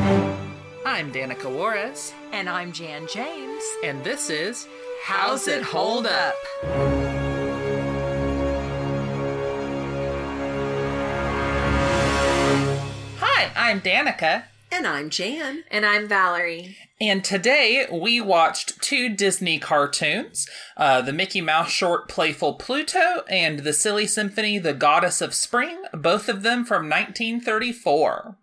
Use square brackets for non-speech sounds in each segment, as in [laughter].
I'm Danica Juarez, And I'm Jan James. and this is How's It Hold Up? Hi, I'm Danica, And I'm Jan. And I'm Valerie. and today we watched two Disney cartoons uh, the Mickey Mouse short Playful Pluto and the Silly Symphony The Goddess of Spring, both of them from 1934.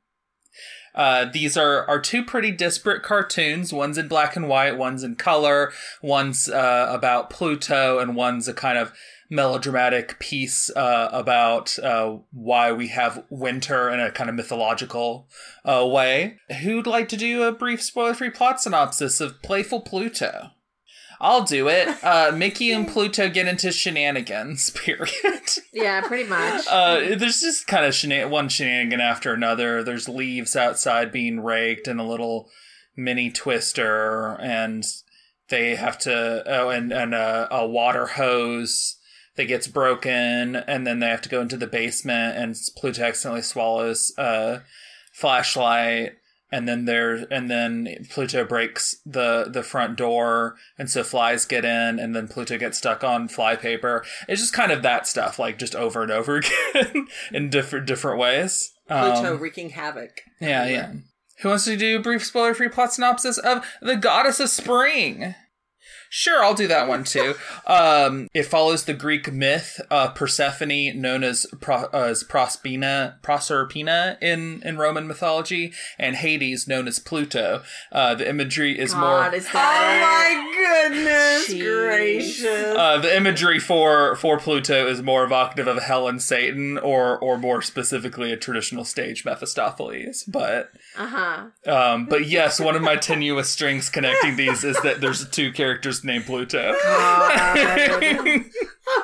Uh, these are, are two pretty disparate cartoons. One's in black and white, one's in color, one's uh, about Pluto, and one's a kind of melodramatic piece uh, about uh, why we have winter in a kind of mythological uh, way. Who'd like to do a brief spoiler free plot synopsis of Playful Pluto? I'll do it. [laughs] Uh, Mickey and Pluto get into shenanigans, [laughs] period. Yeah, pretty much. Uh, there's just kind of shena- one shenanigan after another. There's leaves outside being raked and a little mini twister, and they have to oh, and and a, a water hose that gets broken, and then they have to go into the basement, and Pluto accidentally swallows a flashlight. And then there, and then Pluto breaks the the front door, and so flies get in, and then Pluto gets stuck on flypaper. It's just kind of that stuff, like just over and over [laughs] again in different different ways. Pluto Um, wreaking havoc. yeah, yeah. Who wants to do a brief spoiler free plot synopsis of The Goddess of Spring? Sure, I'll do that one too. um, it follows the Greek myth of Persephone, known as Pro- uh, as Prospina, Proserpina in, in Roman mythology, and Hades, known as Pluto. Uh, the imagery is more. God, is Oh that my goodness Jeez. gracious. Uh, the imagery for for Pluto is more evocative of hell and Satan, or or more specifically a traditional stage Mephistopheles. But Uh huh. um, but yes, one of my tenuous strings connecting these is that there's two characters named Pluto. [laughs]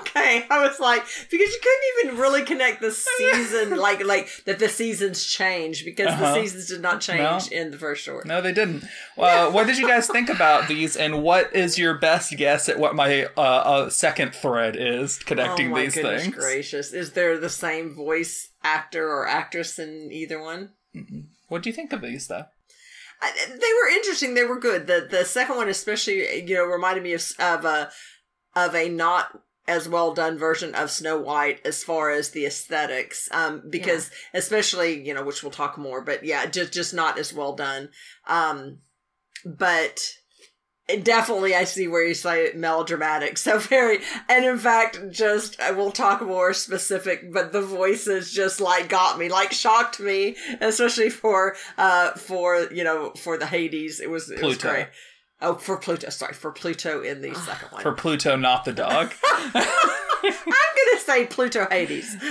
Okay, I was like, because you couldn't even really connect the season, like like that the seasons change because Uh-huh. the seasons did not change No. in the first short. no, they didn't. Uh, [laughs] what did you guys think about these, and what is your best guess at what my uh, uh, second thread is connecting oh these things? gracious! Is there the same voice actor or actress in either one? What do you think of these, though? I, they were interesting. They were good. The the second one especially, you know, reminded me of of a of a not as well done version of Snow White as far as the aesthetics. Um, because especially you know, which we'll talk more, but yeah, just just not as well done. Um, but. Definitely, I see where you say melodramatic. So very, and in fact, just I will talk more specific. But the voices just like got me, like shocked me, especially for uh for you know for the Hades. It was it was Pluto. great. Oh, for Pluto. Sorry, for Pluto in the second one. For Pluto, not the dog. [laughs] I'm gonna say Pluto Hades [laughs]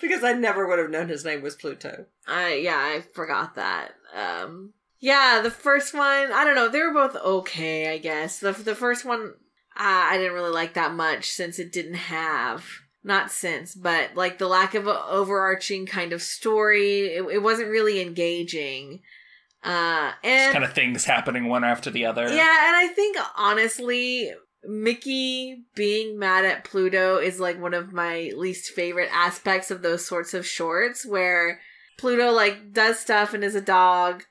because I never would have known his name was Pluto. I yeah, I forgot that. Um, yeah, the first one, I don't know. They were both okay, I guess. The the first one, uh, I didn't really like that much since it didn't have not since, but like the lack of a overarching kind of story. It, it wasn't really engaging. Uh, and kind of things happening one after the other. Yeah, and I think honestly, Mickey being mad at Pluto is like one of my least favorite aspects of those sorts of shorts where Pluto like does stuff and is a dog.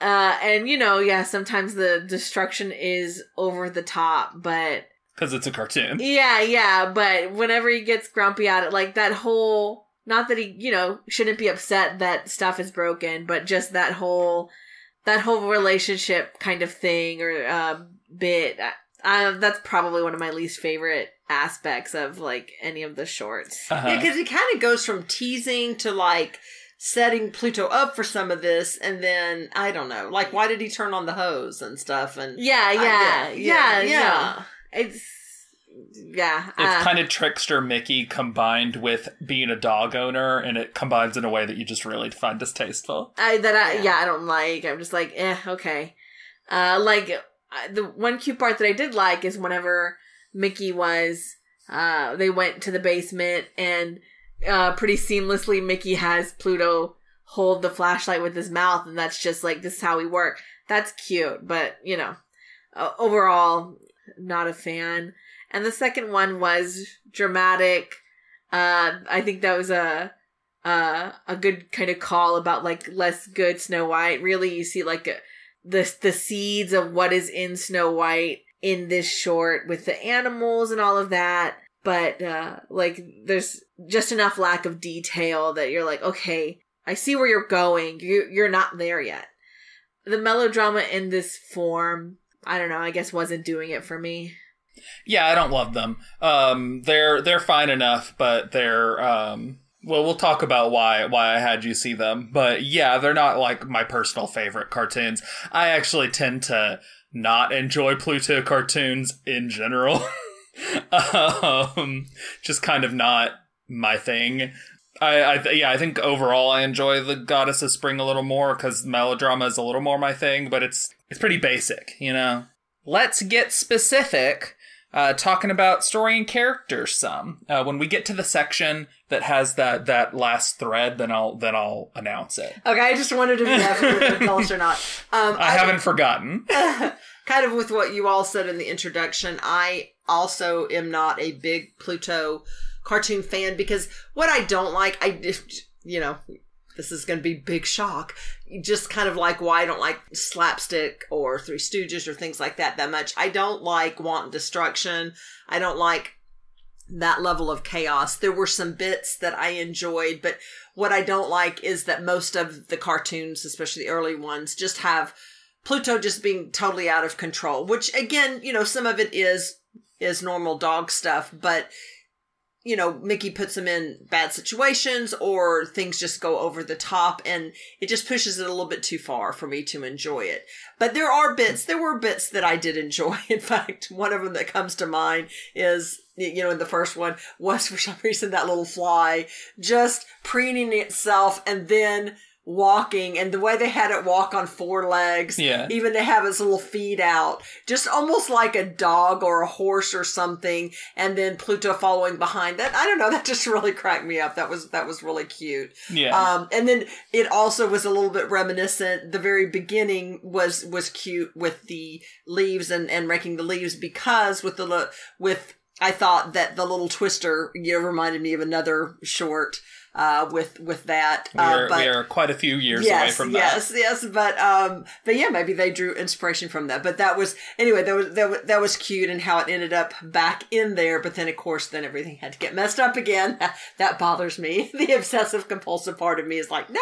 Uh and you know, yeah, sometimes the destruction is over the top, but Because it's a cartoon. yeah, yeah, but whenever he gets grumpy at it, like that whole not that he, you know, shouldn't be upset that stuff is broken, but just that whole that whole relationship kind of thing or uh, bit. Uh, that's probably one of my least favorite aspects of like any of the shorts. Uh-huh. Yeah, because it kind of goes from teasing to like setting Pluto up for some of this, and then I don't know, like why did he turn on the hose and stuff? And Yeah, yeah, yeah, yeah, yeah, yeah. yeah. It's yeah. It's uh, kind of trickster Mickey combined with being a dog owner, and it combines in a way that you just really find distasteful. I that I Yeah. yeah. I don't like. I'm just like eh okay. Uh, like uh, the one cute part that I did like is whenever Mickey was uh they went to the basement and uh pretty seamlessly Mickey has Pluto hold the flashlight with his mouth and that's just like this is how we work. That's cute, but you know, uh, overall not a fan. And the second one was dramatic. Uh, I think that was a uh, a good kind of call about like less good Snow White. Really, you see like a, the the seeds of what is in Snow White in this short with the animals and all of that. But uh, like, there's just enough lack of detail that you're like, okay, I see where you're going. You you're not there yet. The melodrama in this form, I don't know. I guess wasn't doing it for me. Yeah, I don't love them. Um, they're they're fine enough, but they're um, well, we'll talk about why why I had you see them. But yeah, they're not like my personal favorite cartoons. I actually tend to not enjoy Pluto cartoons in general. [laughs] um, just kind of not my thing. I, I yeah, I think overall I enjoy the Goddess of Spring a little more because melodrama is a little more my thing, but it's it's pretty basic, you know. Let's get specific uh, talking about story and characters some. Uh, when we get to the section that has that that last thread, then I'll then I'll announce it. Okay, I just wondered if you have tell us or not. Um, [laughs] I, I haven't forgotten. [laughs] kind of with what you all said in the introduction, I also am not a big Pluto cartoon fan because what I don't like, I you know, this is going to be big shock. Just kind of like why I don't like slapstick or Three Stooges or things like that that much. I don't like wanton destruction. I don't like that level of chaos. There were some bits that I enjoyed, but what I don't like is that most of the cartoons, especially the early ones, just have Pluto just being totally out of control, which again, you know, some of it is is normal dog stuff, but you know, Mickey puts him in bad situations or things just go over the top and it just pushes it a little bit too far for me to enjoy it. But there are bits, there were bits that I did enjoy. [laughs] In fact, one of them that comes to mind is, you know, in the first one was for some reason that little fly just preening itself and then walking and the way they had it walk on four legs. Yeah. Even to have its little feet out. Just almost like a dog or a horse or something. And then Pluto following behind that. I don't know. [laughs] That just really cracked me up. That was, that was really cute. Yeah. Um, and then it also was a little bit reminiscent. The very beginning was, was cute with the leaves and, and raking the leaves because with the, with, I thought that the little twister, you know, reminded me of another short uh, with with that. We uh, are, but, we are quite a few years yes, away from that. Yes, yes, but um, but yeah, maybe they drew inspiration from that. But that was anyway. That was that was, that was cute, and how it ended up back in there. But then, of course, then everything had to get messed up again. [laughs] that bothers me. [laughs] The obsessive compulsive part of me is like no.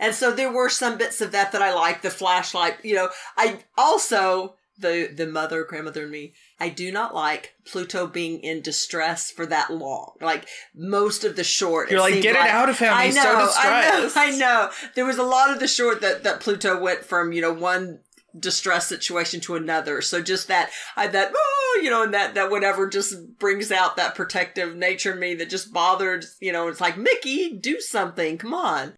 And so there were some bits of that that I liked. The flashlight, you know. I also the the mother grandmother and me i do not like pluto being in distress for that long. Like most of the short You're like, "Get it out of him, i he's know so i know i know. There was a lot of the short that that pluto went from you know one distress situation to another. So just that i that oh you know and that that whatever just brings out that protective nature in me that just bothered you know it's like mickey do something come on.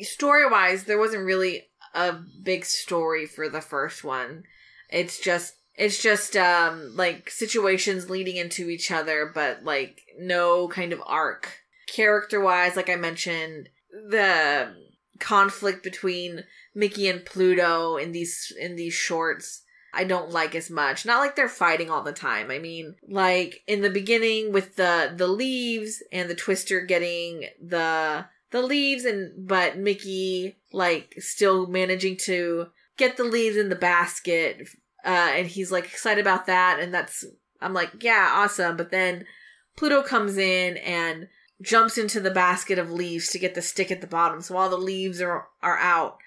Story wise, there wasn't really a big story for the first one. It's just it's just um like situations leading into each other, but like no kind of arc. Character wise, like I mentioned, the conflict between Mickey and Pluto in these in these shorts I don't like as much. Not like they're fighting all the time. I mean, like in the beginning with the the leaves and the twister getting the the leaves and but Mickey like still managing to get the leaves in the basket uh and he's like excited about that and that's I'm like, yeah, awesome. But then Pluto comes in and jumps into the basket of leaves to get the stick at the bottom. So all the leaves are are out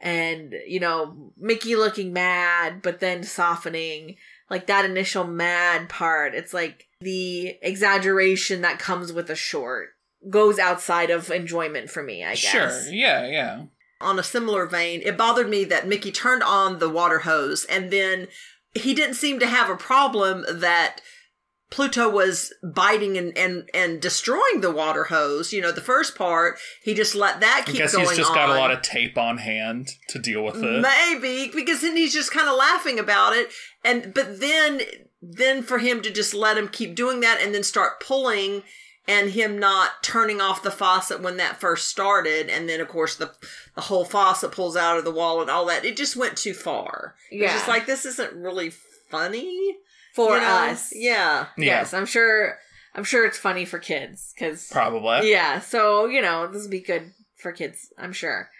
and you know Mickey looking mad but then softening like that initial mad part it's like the exaggeration that comes with a short goes outside of enjoyment for me I guess Sure. Yeah. Yeah. On a similar vein, it bothered me that Mickey turned on the water hose and then he didn't seem to have a problem that Pluto was biting and, and, and destroying the water hose. You know, the first part, he just let that I keep guess going he's just on. got a lot of tape on hand to deal with it. Maybe because then he's just kind of laughing about it, and but then then for him to just let him keep doing that and then start pulling and him not turning off the faucet when that first started, and then of course the the whole faucet pulls out of the wall and all that. It just went too far. It's Yeah. just like this isn't really funny for you know? us Yeah. Yeah. Yes, I'm sure I'm sure it's funny for kids because Probably. yeah. So you know this will be good for kids. I'm sure.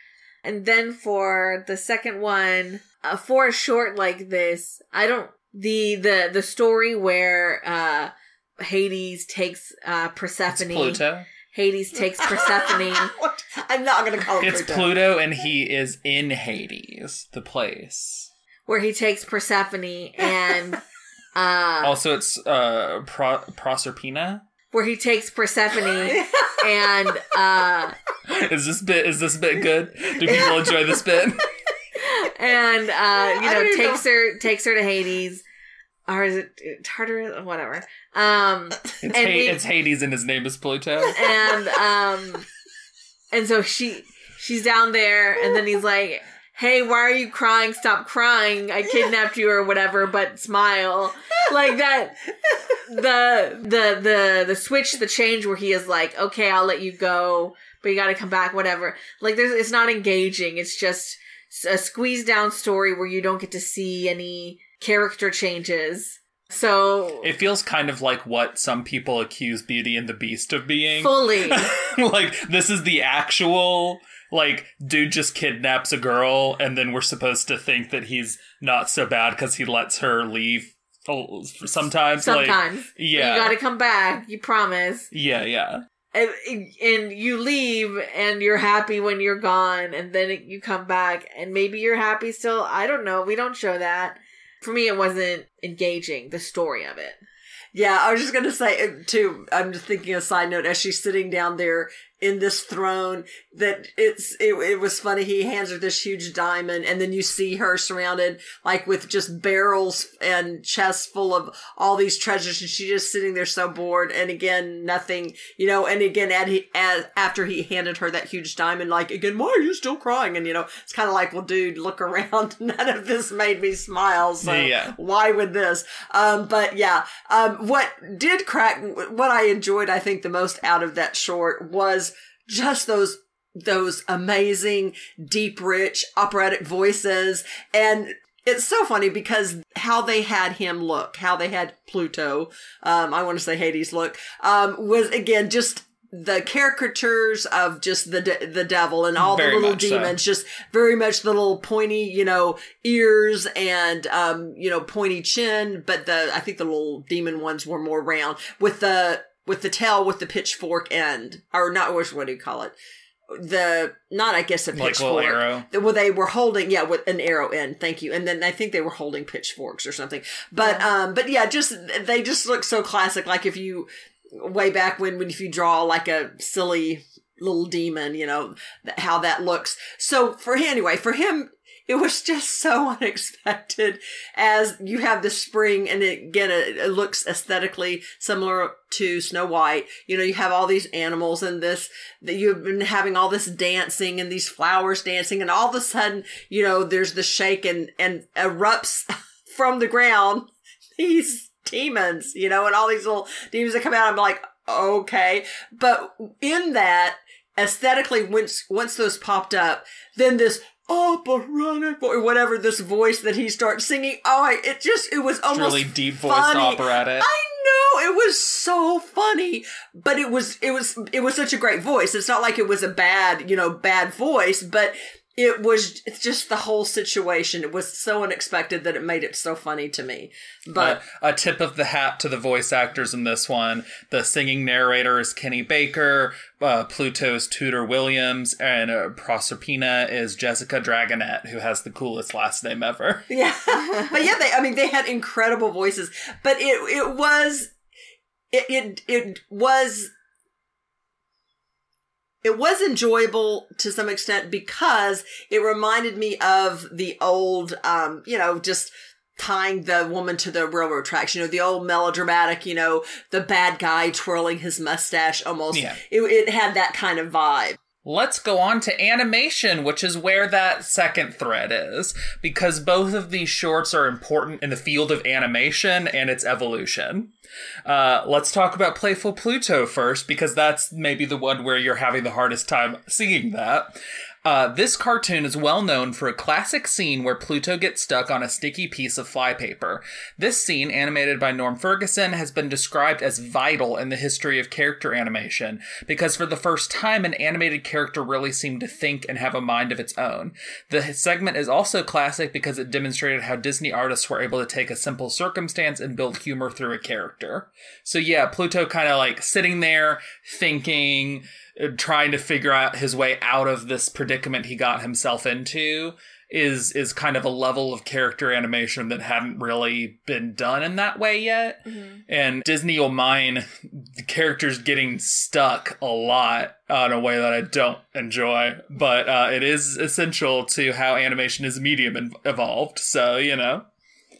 And then for the second one, uh, for a short like this, I don't the the the story where uh Hades takes uh It's Persephone. Pluto. Hades takes [laughs] Persephone. I'm not going to call it It's Pluto. Pluto, and he is in Hades, the place. where he takes Persephone and [laughs] uh Also, it's uh, Pro- Proserpina. where he takes Persephone [laughs] and uh Is this bit? Is this bit good? Do people enjoy this bit? and uh you know don't even takes her takes her to Hades or is it Tartarus whatever. Um [laughs] It's, And Ha- it's Hades, and his name is Pluto. [laughs] and um and so she she's down there and then he's like hey why are you crying? Stop crying. I kidnapped you or whatever but smile. Like that the the the the switch the change where he is like okay i'll let you go but you gotta come back whatever. Like there's it's not engaging. It's just a squeezed down story where you don't get to see any character changes. So It feels kind of like what some people accuse Beauty and the Beast of being. fully. [laughs] Like this is the actual like dude just kidnaps a girl and then we're supposed to think that he's not so bad because he lets her leave oh, sometimes like sometimes. Yeah you gotta come back you promise. Yeah yeah. And, and you leave and you're happy when you're gone and then you come back and maybe you're happy still. I don't know. We don't show that for me it wasn't engaging the story of it Yeah, I was just gonna say uh, too. I'm just thinking a side note as she's sitting down there in this throne that it's it, it was funny. He hands her this huge diamond, and then you see her surrounded like with just barrels and chests full of all these treasures, and she's just sitting there so bored. And again, nothing, you know. And again, at he, as, after he handed her that huge diamond, like again, why are you still crying? And you know, it's kind of like, well, dude, look around. [laughs] None of this made me smile. So Yeah. why would this? Um, but yeah, um, what did crack, what I enjoyed, I think, the most out of that short was just those those amazing, deep, rich operatic voices. And it's so funny because how they had him look, how they had Pluto, um, I want to say Hades look, um, was again just the caricatures of just the de- the devil and all Very the little much so. demons, just very much the little pointy, you know, ears and um, you know, pointy chin. But the I think the little demon ones were more round with the with the tail with the pitchfork end, or not. What do you call it? The not, I guess, a like pitchfork. arrow Well, they were holding, yeah, with an arrow end. Thank you. And then I think they were holding pitchforks or something. But, um, but yeah, just they just look so classic. Like if you way back when, when if you draw like a silly little demon, you know how that looks. So for him, anyway, for him, it was just so [laughs] unexpected as you have the spring and it, again it, it looks aesthetically similar to snow white. You know you have all these animals and this that you've been having all this dancing and these flowers dancing and all of a sudden you know there's the shake and and erupts [laughs] from the ground. [laughs] These demons you know and all these little demons that come out. I'm like okay. But in that aesthetically once once those popped up then this operatic or whatever this voice that he starts singing oh I, it just it was It's almost really deep voiced funny. operatic I know it was so funny, but it was it was it was such a great voice. It's not like it was a bad you know bad voice, but it was it's just the whole situation. It was so unexpected that it made it so funny to me. But Uh, a tip of the hat to the voice actors in this one. The singing narrator is Kenny Baker, uh, Pluto's Tudor Williams, and uh, Proserpina is Jessica Dragonette, who has the coolest last name ever. [laughs] [laughs] Yeah, but yeah, they. I mean, they had incredible voices, but it it was it it it was it was enjoyable to some extent because it reminded me of the old, um, you know, just tying the woman to the railroad tracks. You know, the old melodramatic. You know, the bad guy twirling his mustache. Almost, Yeah. it, it had that kind of vibe. Let's go on to animation, which is where that second thread is, because both of these shorts are important in the field of animation and its evolution. Uh, let's talk about Playful Pluto first, because that's maybe the one where you're having the hardest time seeing that. Uh, this cartoon is well known for a classic scene where Pluto gets stuck on a sticky piece of flypaper. This scene, animated by Norm Ferguson, has been described as vital in the history of character animation because for the first time, an animated character really seemed to think and have a mind of its own. The segment is also classic because it demonstrated how Disney artists were able to take a simple circumstance and build humor through a character. So yeah, Pluto kind of like sitting there thinking, trying to figure out his way out of this predicament he got himself into is is kind of a level of character animation that hadn't really been done in that way yet. And Disney will mine the characters getting stuck a lot uh, in a way that I don't enjoy, but uh, it is essential to how animation as a medium in- evolved. So you know,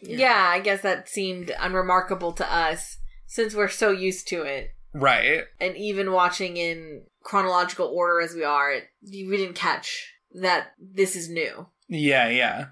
Yeah. I guess that seemed unremarkable to us since we're so used to it. right? And even watching in chronological order as we are, we didn't catch that this is new. Yeah, yeah.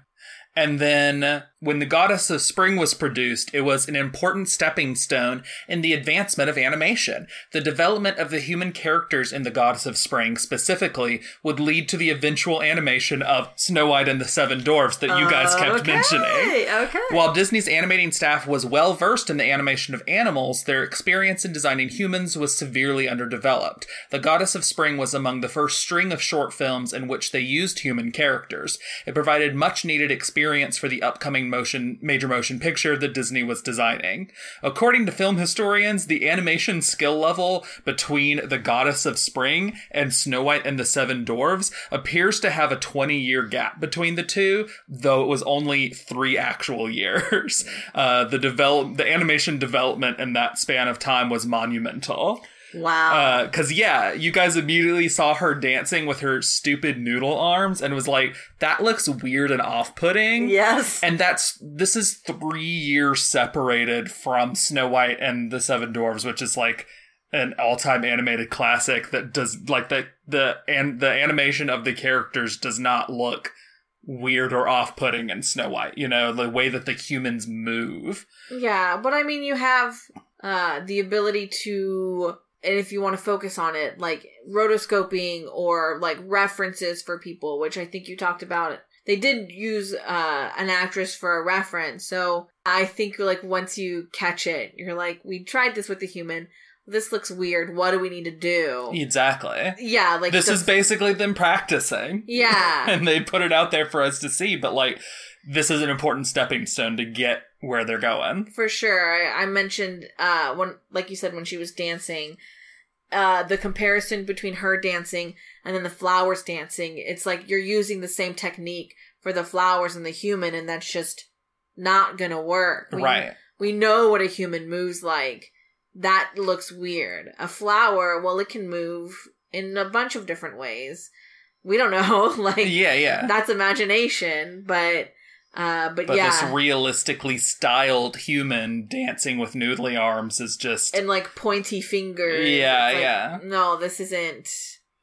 And then when The Goddess of Spring was produced, it was an important stepping stone in the advancement of animation. The development of the human characters in The Goddess of Spring specifically would lead to the eventual animation of Snow White and the Seven Dwarfs that you guys kept okay, mentioning. Okay. While Disney's animating staff was well versed in the animation of animals, their experience in designing humans was severely underdeveloped. The Goddess of Spring was among the first string of short films in which they used human characters. It provided much needed experience for the upcoming motion major motion picture that Disney was designing. According to film historians, the animation skill level between The Goddess of Spring and Snow White and the Seven Dwarves appears to have a 20 year gap between the two, though it was only three actual [laughs] years. Uh, the develop the animation development in that span of time was monumental. Wow. Because, yeah, you guys immediately saw her dancing with her stupid noodle arms and was like, that looks weird and off putting. yes. And that's this is three years separated from Snow White and the Seven Dwarves, which is like an all-time animated classic that does like the the and the animation of the characters does not look weird or off-putting in Snow White. You know the way that the humans move. Yeah, but I mean, you have uh, the ability to, and if you want to focus on it, like rotoscoping or like references for people, which I think you talked about. They did use uh, an actress for a reference, so I think like once you catch it, you're like, we tried this with the human. This looks weird. What do we need to do? Exactly. Yeah, like This the- is basically them practicing. yeah, [laughs] and they put it out there for us to see, but like this is an important stepping stone to get where they're going. for sure. I, I mentioned uh when like you said when she was dancing, uh the comparison between her dancing and then the flowers dancing. It's like you're using the same technique for the flowers and the human, and that's just not gonna work. We, right. We know what a human moves like. That looks weird. A flower, well, it can move in a bunch of different ways. We don't know. [laughs] like Yeah, yeah. that's imagination, but uh but, but yeah. this realistically styled human dancing with noodly arms is just and like pointy fingers. Yeah, like, yeah. No, this isn't.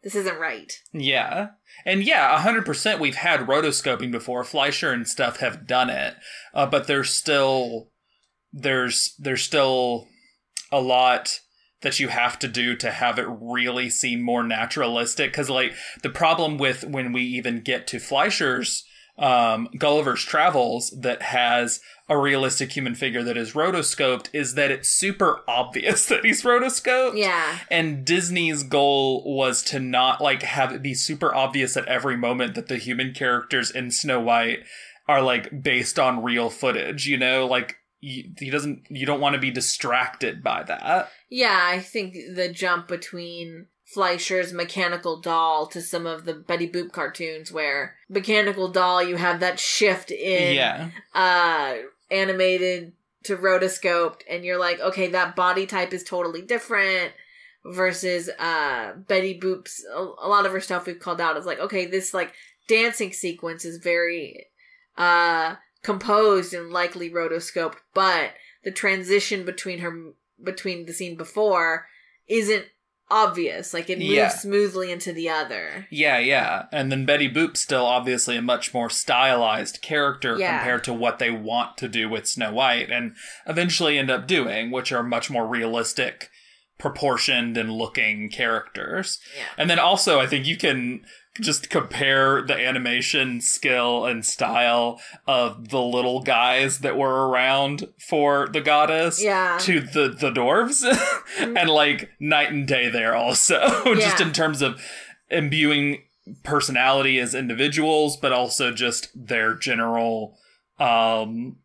This isn't right. yeah. And yeah, 100% we've had rotoscoping before. Fleischer and stuff have done it. Uh, but there's still there's there's still a lot that you have to do to have it really seem more naturalistic cuz like the problem with when we even get to Fleischer's um, Gulliver's Travels that has a realistic human figure that is rotoscoped is that it's super obvious [laughs] that he's rotoscoped. Yeah. And Disney's goal was to not like have it be super obvious at every moment that the human characters in Snow White are like based on real footage, you know? Like he doesn't you don't want to be distracted by that. Yeah, I think the jump between Fleischer's Mechanical Doll to some of the Betty Boop cartoons where Mechanical Doll you have that shift in yeah. uh animated to rotoscoped and you're like, okay, that body type is totally different versus uh Betty Boop's a, a lot of her stuff we've called out is like, okay, this like dancing sequence is very uh composed and likely rotoscoped, but the transition between her between the scene before isn't obvious. Like it moves Yeah. smoothly into the other. Yeah, yeah. And then Betty Boop's still obviously a much more stylized character Yeah. compared to what they want to do with Snow White and eventually end up doing, which are much more realistic, proportioned and looking characters. Yeah. And then also I think you can just compare the animation skill and style of the little guys that were around for the goddess Yeah. to the the dwarves [laughs] and like night and day there also [laughs] just Yeah. in terms of imbuing personality as individuals but also just their general um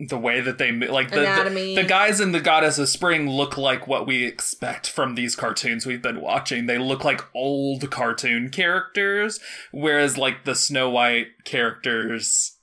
the way that they like the, the Anatomy. the guys in the goddess of spring look like what we expect from these cartoons we've been watching they look like old cartoon characters whereas like the snow white characters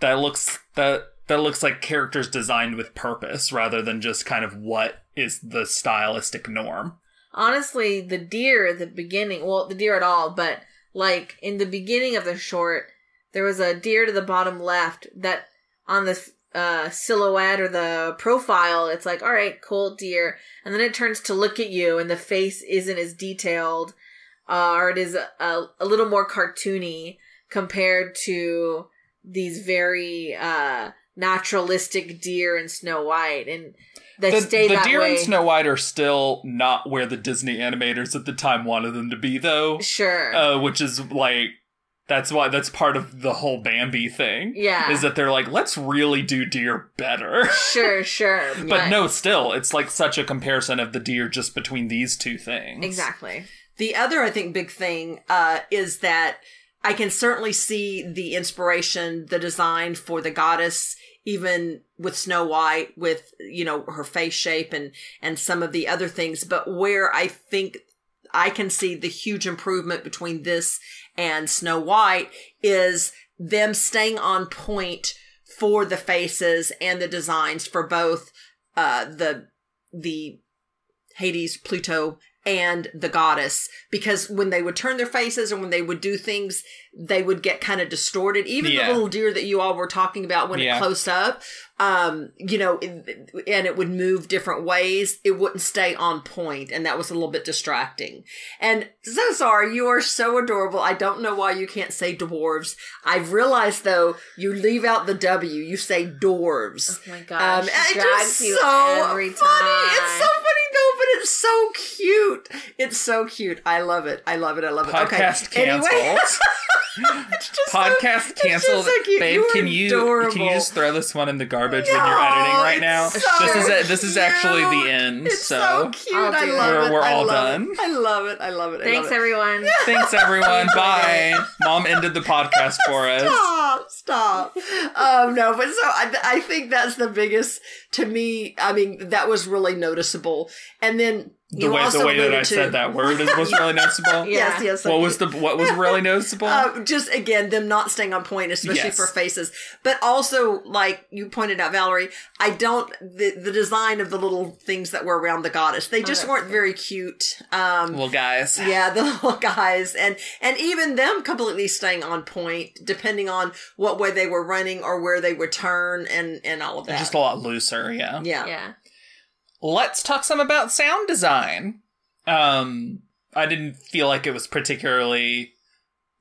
that looks that that looks like characters designed with purpose rather than just kind of what is the stylistic norm honestly, the deer at the beginning, well, the deer at all, but like in the beginning of the short, there was a deer to the bottom left that on the uh, silhouette or the profile, it's like, all right, cool deer. And then it turns to look at you and the face isn't as detailed, uh, or it is a, a little more cartoony compared to these very, uh, naturalistic deer in Snow White. And they the, stay the that deer way. and snow white are still not where the disney animators at the time wanted them to be though Sure. uh, which is like that's why that's part of the whole bambi thing yeah. is that they're like let's really do deer better sure, [laughs] sure. but no still it's like such a comparison of the deer just between these two things Exactly. The other, I think, big thing uh, is that I can certainly see the inspiration, the design for the goddess, even with Snow White, with you know her face shape and and some of the other things. But where I think I can see the huge improvement between this and Snow White is them staying on point for the faces and the designs for both uh, the the Hades, Pluto, and the goddess because when they would turn their faces and when they would do things they would get kind of distorted even Yeah. the little deer that you all were talking about when Yeah. it close up um you know it- and it would move different ways it wouldn't stay on point and that was a little bit distracting and so sorry you are so adorable i don't know why you can't say dwarves i've realized though you leave out the w you say dwarves Oh my gosh. um, it's just so every time. funny. It's so funny though, but so cute. It's so cute. I love it. I love it. I love it. podcast okay. canceled Anyway, [laughs] it's just so- podcast it's just canceled so cute. babe You can you adorable. can you just throw this one in the garbage when you're editing right it's now so this is a, this is actually the end It's so, so cute. I'll I love it. it. We're- we're all love done. It. I love it. I love it. I Thanks, love it. everyone. [laughs] thanks everyone bye mom ended the podcast for us Stop, stop. um, no, but so I, I think that's the biggest to me. I mean, that was really noticeable. And then the you way also the way that I to- said that word is, was really noticeable. Yeah. [laughs] Yes, yes. What was the what was really [laughs] noticeable? Uh, just again, them not staying on point, especially Yes. for faces, but also like you pointed out, Valerie. I don't the the design of the little things that were around the goddess. They just that's weren't very cute. Um, well, guys, [laughs] yeah, the little guys, and and even them completely staying on point, depending on what way they were running or where they would turn, and and all of that. just a lot looser. Yeah. yeah. Yeah. Let's talk some about sound design. Um, I didn't feel like it was particularly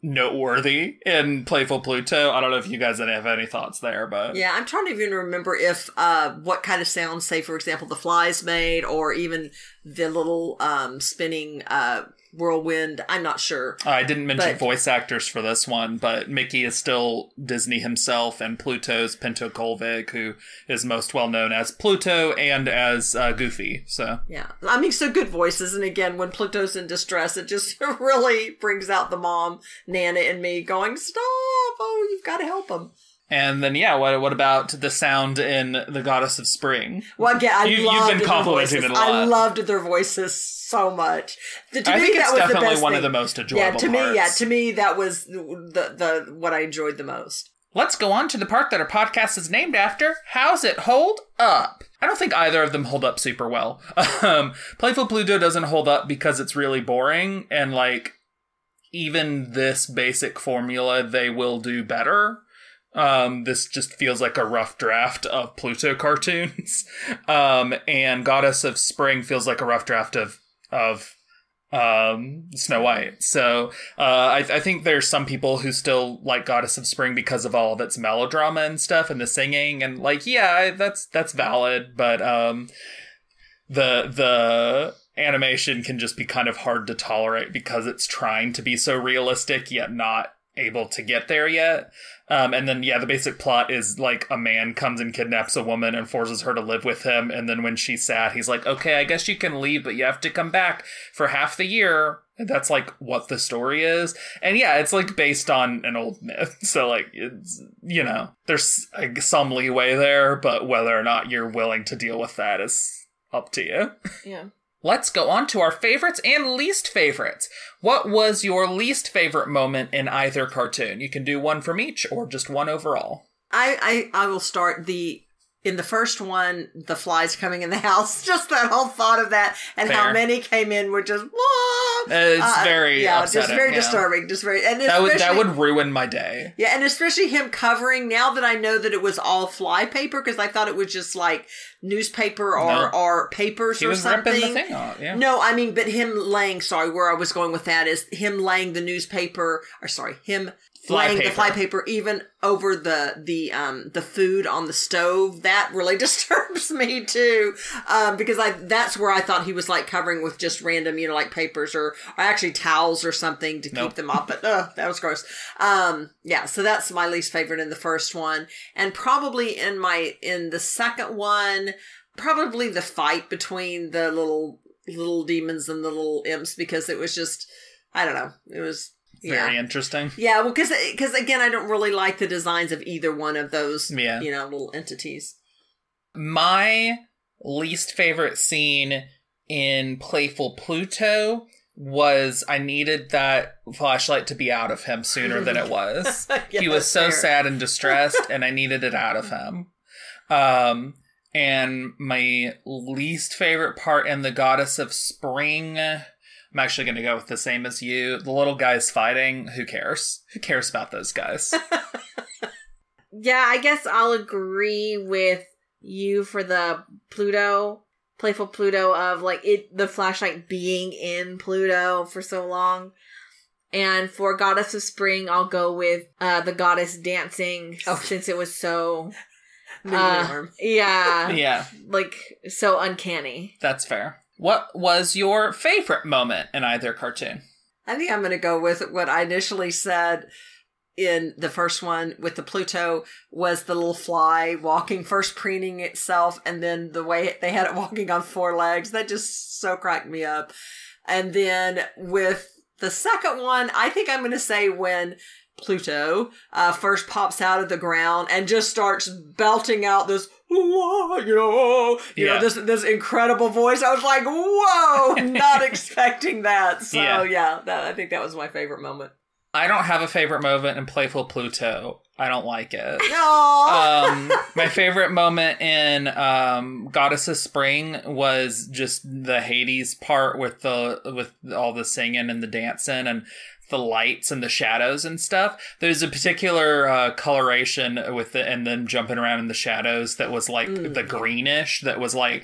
noteworthy in Playful Pluto. I don't know if you guys have any thoughts there, but Yeah, I'm trying to even remember if uh what kind of sounds, say for example, the flies made, or even the little um spinning uh whirlwind. I'm not sure. I didn't mention But- voice actors for this one, but Mickey is still Disney himself, and Pluto's Pinto Colvig, who is most well known as Pluto and as uh, Goofy. So Yeah, I mean, so good voices, and again, when Pluto's in distress, it just [laughs] really brings out the mom, Nana, and me going, "Stop! Oh, you've got to help him." And then, yeah, what what about the sound in The Goddess of Spring? Well, again, I You- loved been their complimenting voices. it a lot. I loved their voices so much. To, to I me, think that was the definitely best one of the most enjoyable Yeah, to me, yeah, to me, that was the the what I enjoyed the most. Let's go on to the part that our podcast is named after. How's it hold up? I don't think either of them hold up super well. [laughs] Um, Playful Pluto doesn't hold up because it's really boring, and like even this basic formula, they will do better. Um, this just feels like a rough draft of Pluto [laughs] cartoons. Um, and Goddess of Spring feels like a rough draft of of um Snow White. So uh I, I think there's some people who still like Goddess of Spring because of all of its melodrama and stuff and the singing and like yeah, that's that's valid, but um the the animation can just be kind of hard to tolerate because it's trying to be so realistic yet not able to get there yet. Um, and then, yeah, the basic plot is like a man comes and kidnaps a woman and forces her to live with him. And then when she's sad, he's like, okay, I guess you can leave, but you have to come back for half the year. And that's like what the story is. And yeah, it's like based on an old myth. [laughs] So, like, it's, you know, there's like, some leeway there, but whether or not you're willing to deal with that is up to you. Yeah. Let's go on to our favorites and least favorites. What was your least favorite moment in either cartoon? You can do one from each or just one overall. I, I I will start the in the first one, the flies coming in the [laughs] house. Just that whole thought of that, and Fair. how many came in were just. "Whoa!" It's Uh, very yeah, upsetting, just very yeah. disturbing. Just very and That would that would ruin my day. Yeah, and especially him covering now that I know that it was all fly paper because I thought it was just like newspaper or No. or papers He or was something. ripping the thing off. Yeah. No, I mean, but him laying. Sorry, where I was going with that is him laying the newspaper. Or sorry, him Fly laying paper. the fly paper even over the the um the food on the stove. That really [laughs] disturbs me too, um, because I that's where I thought he was like covering with just random, you know, like papers or, or actually towels or something to keep them off But [laughs] uh, that was gross. Um, yeah, so that's my least favorite in the first one, and probably in my in the second one probably the fight between the little little demons and the little imps because it was just I don't know it was yeah Very interesting. yeah well because because again I don't really like the designs of either one of those Yeah. you know little entities My least favorite scene in Playful Pluto was I needed that flashlight to be out of him sooner than it was. [laughs] Yeah, he was so fair. sad and distressed, [laughs] and I needed it out of him. Um, and my least favorite part in the Goddess of Spring. I'm actually going to go with the same as you. The little guys fighting. Who cares? Who cares about those guys? [laughs] Yeah, I guess I'll agree with you for the Pluto, playful Pluto of like it, the flashlight being in Pluto for so long. And for Goddess of Spring, I'll go with uh the goddess dancing Oh. since it was so uh, yeah, yeah, like so uncanny. that's fair. What was your favorite moment in either cartoon? I think I'm going to go with what I initially said in the first one with the Pluto was the little fly walking first preening itself and then the way they had it walking on four legs that just so cracked me up. And then with the second one, I think I'm going to say when Pluto uh, first pops out of the ground and just starts belting out this, you know, you Yeah. know, this this incredible voice. I was like, "Whoa!" [laughs] Not expecting that. So Yeah. yeah, that I think that was my favorite moment. I don't have a favorite moment in Playful Pluto. I don't like it. [laughs] Um, my favorite moment in um, Goddess of Spring was just the Hades part with the with all the singing and the dancing and the lights and the shadows and stuff. There's a particular uh, coloration with the and then jumping around in the shadows that was like Mm. the greenish. That was like,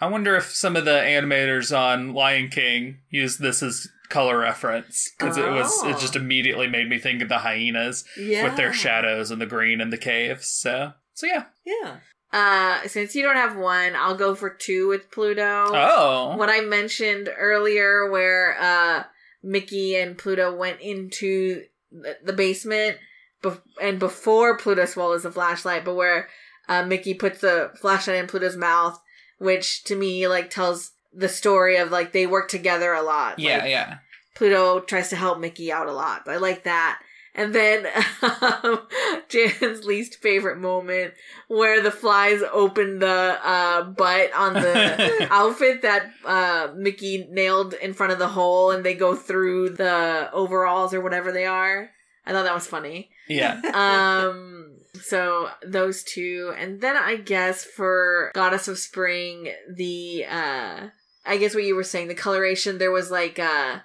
I wonder if some of the animators on Lion King used this as color reference because it was it Oh. just immediately made me think of the hyenas yeah, with their shadows and the green and the caves. So, so yeah. Yeah, Uh since you don't have one, I'll go for two with Pluto. Oh, what I mentioned earlier, where uh, Mickey and Pluto went into the, the basement, bef- and before Pluto swallows the flashlight, but where uh, Mickey puts the flashlight in Pluto's mouth, which to me like tells the story of like they work together a lot. yeah, Like, yeah. Pluto tries to help Mickey out a lot. I like that. And then [laughs] um, Jan's least favorite moment where the flies open the uh, butt on the [laughs] outfit that uh, Mickey nailed in front of the hole and they go through the overalls or whatever they are. I thought that was funny. Yeah. Um, so those two. And then I guess for Goddess of Spring, the, uh, I guess what you were saying, the coloration, there was like, uh,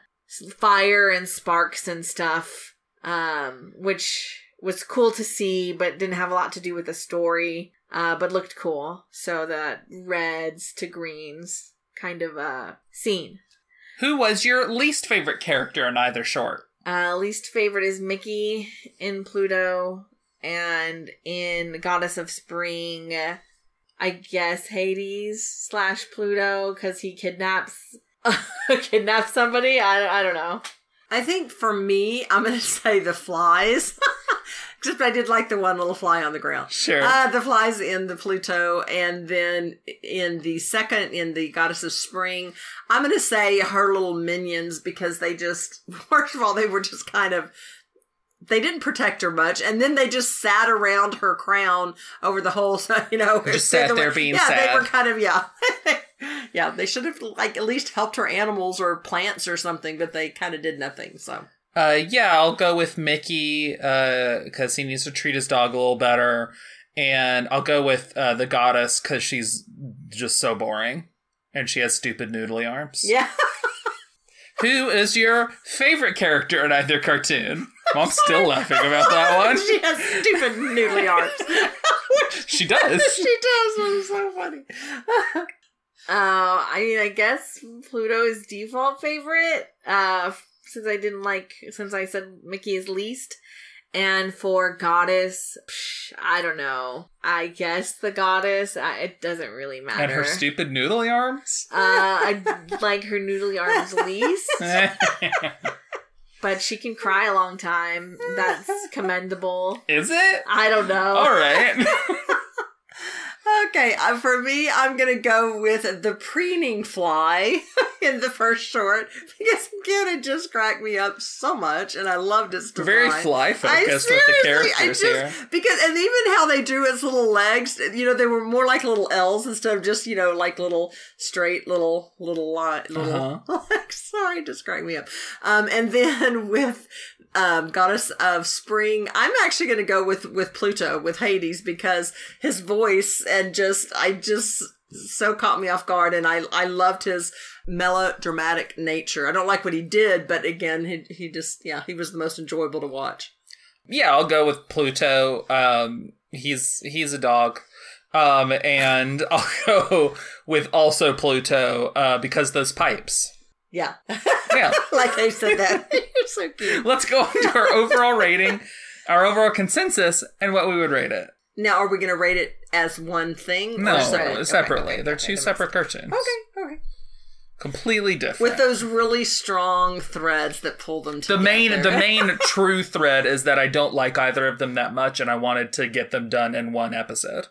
fire and sparks and stuff, um, which was cool to see, but didn't have a lot to do with the story, uh, but looked cool. So the reds to greens kind of, uh, scene. Who was your least favorite character in either short? Uh, least favorite is Mickey in Pluto, and in Goddess of Spring, I guess Hades slash Pluto because he kidnaps [laughs] kidnaps somebody. I, I don't know. I think for me, I'm going [laughs] to say the flies. [laughs] Except I did like the one little fly on the ground. Sure. Uh, the flies in the Pluto, and then in the second, in the Goddess of Spring, I'm going to say her little minions because they just, [laughs] first of all, they were just kind of, they didn't protect her much, and then they just sat around her crown over the whole, you know, Just sat the- there being yeah, sad. they were kind of, yeah. Yeah, they should have, like, at least helped her animals or plants or something, but they kind of did nothing, so. Uh, yeah, I'll go with Mickey because he needs to treat his dog a little better, and I'll go with uh, the goddess because she's just so boring, and she has stupid noodly arms. Yeah. [laughs] Who is your favorite character in either cartoon? I'm still laughing about that [laughs] one. she has stupid noodly arms. She does. [laughs] she does. It was so funny. Uh, I mean, I guess Pluto is default favorite. Uh, since I didn't like, since I said Mickey is least. And for goddess, psh, I don't know. I guess the goddess. I, it doesn't really matter. And her stupid noodly arms. uh, I [laughs] like her noodly arms least, [laughs] but she can cry a long time. That's commendable. is it? I don't know. All right. [laughs] Okay, uh, for me, I'm gonna go with the preening fly [laughs] in the first short because again, it just cracked me up so much, and I loved its design. Very fly focused with the characters just here. because and even how they drew its little legs, you know, they were more like little L's instead of just you know like little straight little little line little Uh-huh. [laughs] Sorry, just cracked me up. Um, and then [laughs] with um, goddess of spring, I'm actually going to go with with Pluto with Hades because his voice and just I just so caught me off guard, and I I loved his melodramatic nature. I don't like what he did, but again, he he just yeah, he was the most enjoyable to watch. Yeah, I'll go with Pluto. Um, he's he's a dog. Um, and [laughs] I'll go with also Pluto uh, because those pipes. Yeah, Yeah. [laughs] like I said that. [laughs] You're so cute. Let's go on to our [laughs] overall rating, our overall consensus, and what we would rate it. Now, are we going to rate it as one thing? No, separate? separately. Okay, They're okay, two separate cartoons. Okay, okay. Completely different. With those really strong threads that pull them together. the main the main true thread is that I don't like either of them that much and I wanted to get them done in one episode.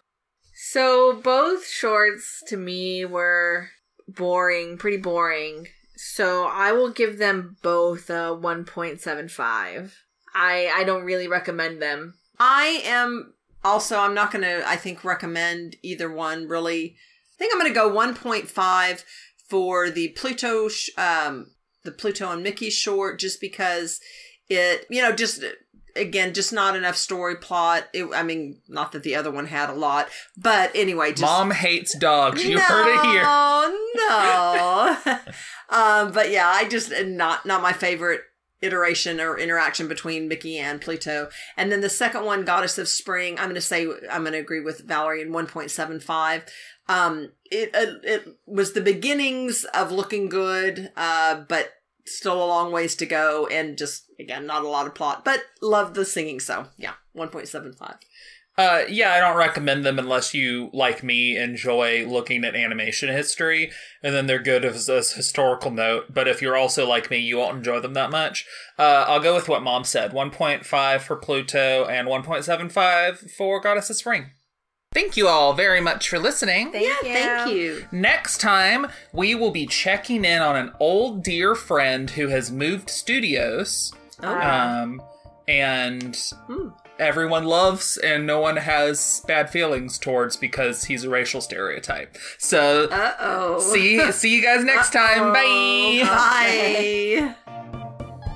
So both shorts to me were boring, pretty boring. So I will give them both a 1.75. I I don't really recommend them. I am also. I'm not going to. I think recommend either one. Really, I think I'm going to go 1.5 for the Pluto. Sh- um, the Pluto and Mickey short, just because it. You know, just again, just not enough story plot. It, I mean, not that the other one had a lot, but anyway, just Mom hates dogs. You no, heard it here. No, [laughs] um, but yeah, I just not not my favorite iteration or interaction between Mickey and Pluto. And then the second one, Goddess of Spring, I'm going to say I'm going to agree with Valerie in 1.75. Um, it uh, it was the beginnings of looking good, uh, but still a long ways to go, and just again not a lot of plot, but love the singing. So yeah, 1.75. Uh, yeah, I don't recommend them unless you, like me, enjoy looking at animation history, and then they're good as a historical note. But if you're also like me, you won't enjoy them that much. Uh, I'll go with what Mom said: 1.5 for Pluto and 1.75 for Goddess of Spring. Thank you all very much for listening. Thank yeah, thank you. Next time, we will be checking in on an old dear friend who has moved studios. Oh. Um, and Hmm. everyone loves and no one has bad feelings towards because he's a racial stereotype. So Uh oh. see see you guys next time. Bye. Bye. [laughs]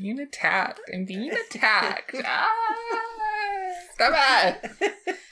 Being attacked. I'm being attacked. ah, stop it. [laughs]